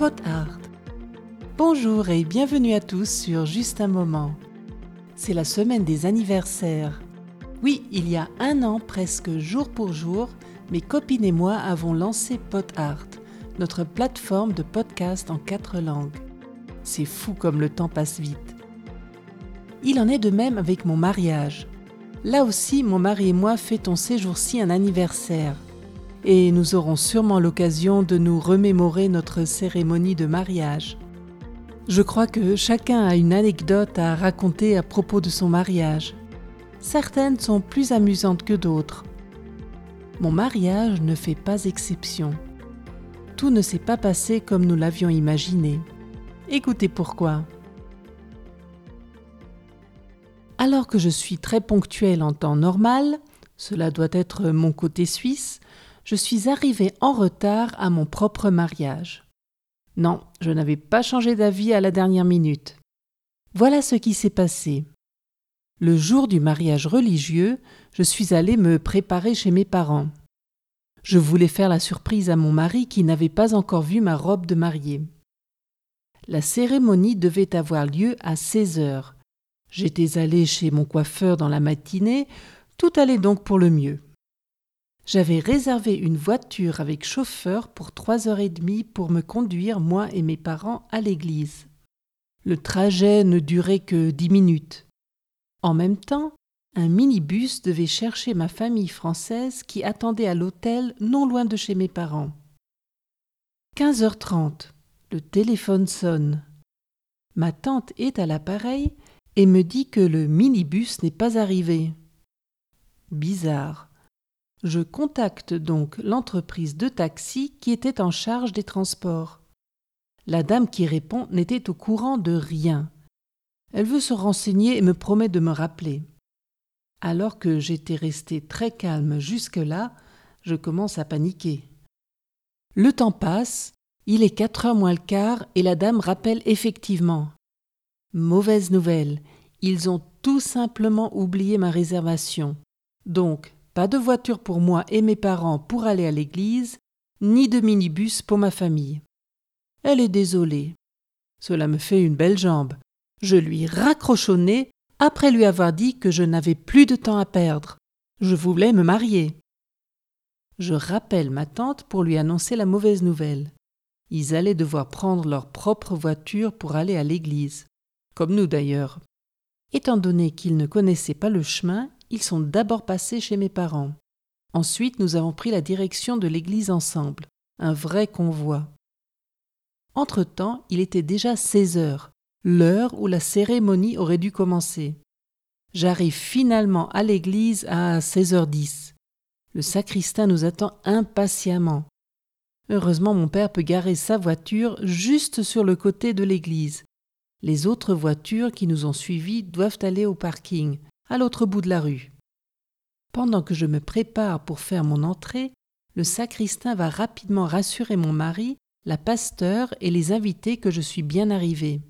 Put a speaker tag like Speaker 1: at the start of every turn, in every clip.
Speaker 1: Pot Art. Bonjour et bienvenue à tous sur Juste un moment. C'est la semaine des anniversaires. Oui, il y a un an, presque jour pour jour, mes copines et moi avons lancé Pot Art, notre plateforme de podcast en quatre langues. C'est fou comme le temps passe vite. Il en est de même avec mon mariage. Là aussi, mon mari et moi fêtons ces jours-ci un anniversaire et nous aurons sûrement l'occasion de nous remémorer notre cérémonie de mariage. Je crois que chacun a une anecdote à raconter à propos de son mariage. Certaines sont plus amusantes que d'autres. Mon mariage ne fait pas exception. Tout ne s'est pas passé comme nous l'avions imaginé. Écoutez pourquoi. Alors que je suis très ponctuelle en temps normal, cela doit être mon côté suisse, je suis arrivée en retard à mon propre mariage. Non, je n'avais pas changé d'avis à la dernière minute. Voilà ce qui s'est passé. Le jour du mariage religieux, je suis allée me préparer chez mes parents. Je voulais faire la surprise à mon mari qui n'avait pas encore vu ma robe de mariée. La cérémonie devait avoir lieu à 16 heures. J'étais allée chez mon coiffeur dans la matinée, tout allait donc pour le mieux. J'avais réservé une voiture avec chauffeur pour trois heures et demie pour me conduire, moi et mes parents, à l'église. Le trajet ne durait que dix minutes. En même temps, un minibus devait chercher ma famille française qui attendait à l'hôtel non loin de chez mes parents. 15h30. Le téléphone sonne. Ma tante est à l'appareil et me dit que le minibus n'est pas arrivé. Bizarre. Je contacte donc l'entreprise de taxi qui était en charge des transports. La dame qui répond n'était au courant de rien. Elle veut se renseigner et me promet de me rappeler. Alors que j'étais resté très calme jusque-là, je commence à paniquer. Le temps passe, il est quatre heures moins le quart et la dame rappelle effectivement. Mauvaise nouvelle, ils ont tout simplement oublié ma réservation. Donc, pas de voiture pour moi et mes parents pour aller à l'église, ni de minibus pour ma famille. Elle est désolée. Cela me fait une belle jambe. Je lui raccroche au nez après lui avoir dit que je n'avais plus de temps à perdre. Je voulais me marier. Je rappelle ma tante pour lui annoncer la mauvaise nouvelle. Ils allaient devoir prendre leur propre voiture pour aller à l'église. Comme nous d'ailleurs. Étant donné qu'ils ne connaissaient pas le chemin, ils sont d'abord passés chez mes parents. Ensuite, nous avons pris la direction de l'église ensemble, un vrai convoi. Entre-temps, il était déjà seize heures, l'heure où la cérémonie aurait dû commencer. J'arrive finalement à l'église à seize heures dix. Le sacristain nous attend impatiemment. Heureusement, mon père peut garer sa voiture juste sur le côté de l'église. Les autres voitures qui nous ont suivis doivent aller au parking, à l'autre bout de la rue. Pendant que je me prépare pour faire mon entrée, le sacristain va rapidement rassurer mon mari, la pasteur et les invités que je suis bien arrivé.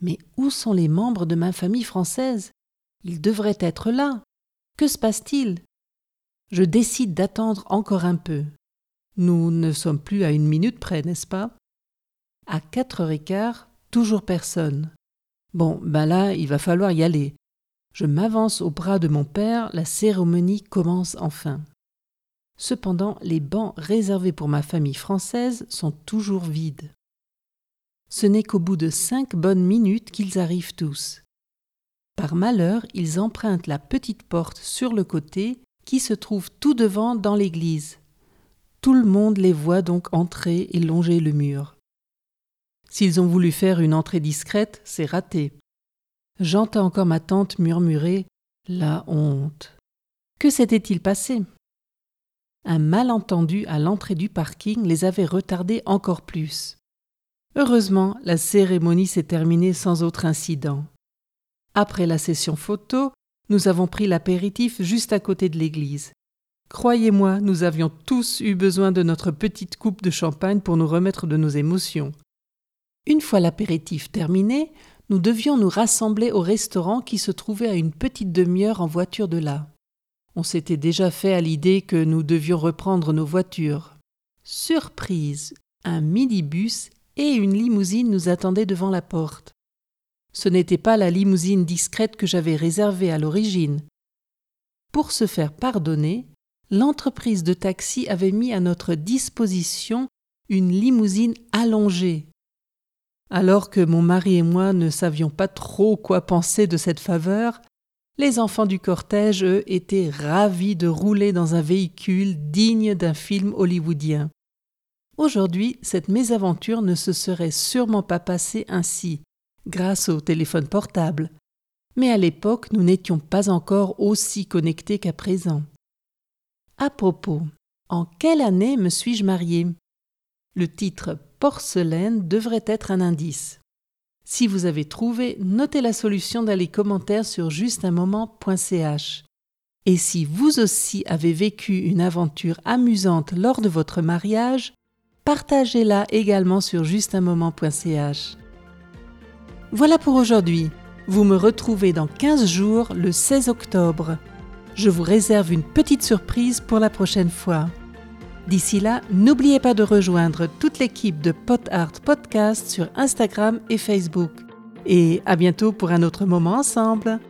Speaker 1: Mais où sont les membres de ma famille française? Ils devraient être là. Que se passe-t-il? Je décide d'attendre encore un peu. Nous ne sommes plus à une minute près, n'est-ce pas? À quatre heures et quart, toujours personne. Bon, ben là, il va falloir y aller. Je m'avance au bras de mon père, la cérémonie commence enfin. Cependant, les bancs réservés pour ma famille française sont toujours vides. Ce n'est qu'au bout de cinq bonnes minutes qu'ils arrivent tous. Par malheur, ils empruntent la petite porte sur le côté qui se trouve tout devant dans l'église. Tout le monde les voit donc entrer et longer le mur. S'ils ont voulu faire une entrée discrète, c'est raté. J'entends encore ma tante murmurer La honte. Que s'était-il passé? Un malentendu à l'entrée du parking les avait retardés encore plus. Heureusement, la cérémonie s'est terminée sans autre incident. Après la session photo, nous avons pris l'apéritif juste à côté de l'église. Croyez-moi, nous avions tous eu besoin de notre petite coupe de champagne pour nous remettre de nos émotions. Une fois l'apéritif terminé, nous devions nous rassembler au restaurant qui se trouvait à une petite demi-heure en voiture de là. On s'était déjà fait à l'idée que nous devions reprendre nos voitures. Surprise un minibus et une limousine nous attendaient devant la porte. Ce n'était pas la limousine discrète que j'avais réservée à l'origine. Pour se faire pardonner, l'entreprise de taxi avait mis à notre disposition une limousine allongée. Alors que mon mari et moi ne savions pas trop quoi penser de cette faveur, les enfants du cortège, eux, étaient ravis de rouler dans un véhicule digne d'un film hollywoodien. Aujourd'hui, cette mésaventure ne se serait sûrement pas passée ainsi, grâce au téléphone portable. Mais à l'époque, nous n'étions pas encore aussi connectés qu'à présent. À propos, en quelle année me suis-je mariée? Le titre porcelaine devrait être un indice. Si vous avez trouvé, notez la solution dans les commentaires sur justunmoment.ch. Et si vous aussi avez vécu une aventure amusante lors de votre mariage, partagez-la également sur justunmoment.ch. Voilà pour aujourd'hui. Vous me retrouvez dans 15 jours, le 16 octobre. Je vous réserve une petite surprise pour la prochaine fois. D'ici là, n'oubliez pas de rejoindre toute l'équipe de Pot Art Podcast sur Instagram et Facebook. Et à bientôt pour un autre moment ensemble.